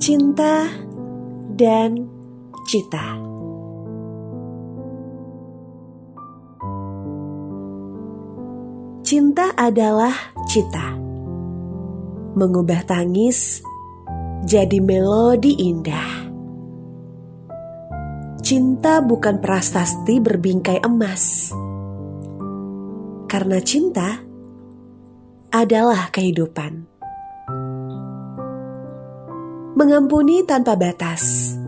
cinta dan cita. Cinta adalah cita, mengubah tangis jadi melodi indah. Cinta bukan prasasti berbingkai emas, karena cinta adalah kehidupan mengampuni tanpa batas,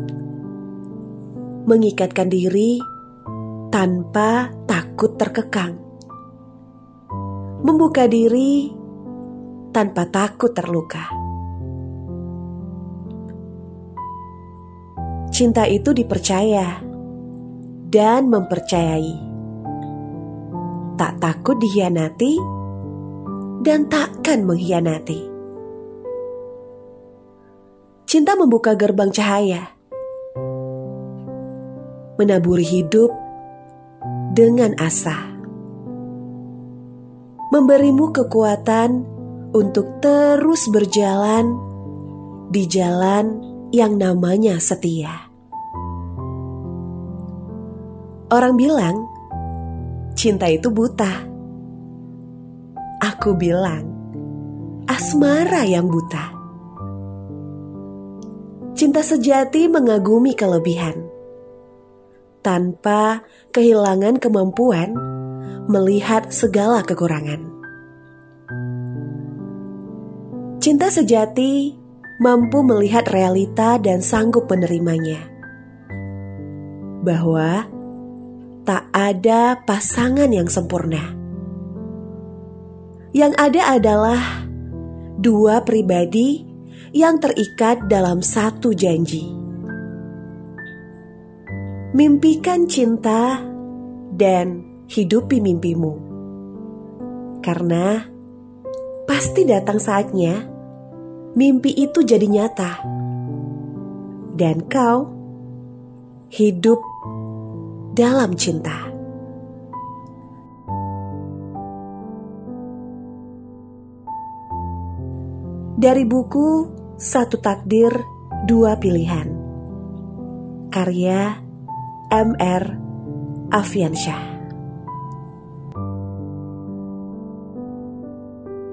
mengikatkan diri tanpa takut terkekang, membuka diri tanpa takut terluka. Cinta itu dipercaya dan mempercayai, tak takut dihianati dan takkan mengkhianati. Cinta membuka gerbang cahaya, menaburi hidup dengan asa, memberimu kekuatan untuk terus berjalan di jalan yang namanya setia. Orang bilang cinta itu buta. Aku bilang asmara yang buta. Cinta sejati mengagumi kelebihan tanpa kehilangan kemampuan melihat segala kekurangan. Cinta sejati mampu melihat realita dan sanggup menerimanya, bahwa tak ada pasangan yang sempurna. Yang ada adalah dua pribadi yang terikat dalam satu janji. Mimpikan cinta dan hidupi mimpimu. Karena pasti datang saatnya mimpi itu jadi nyata. Dan kau hidup dalam cinta. Dari buku satu takdir, dua pilihan. Karya M.R. Afiansyah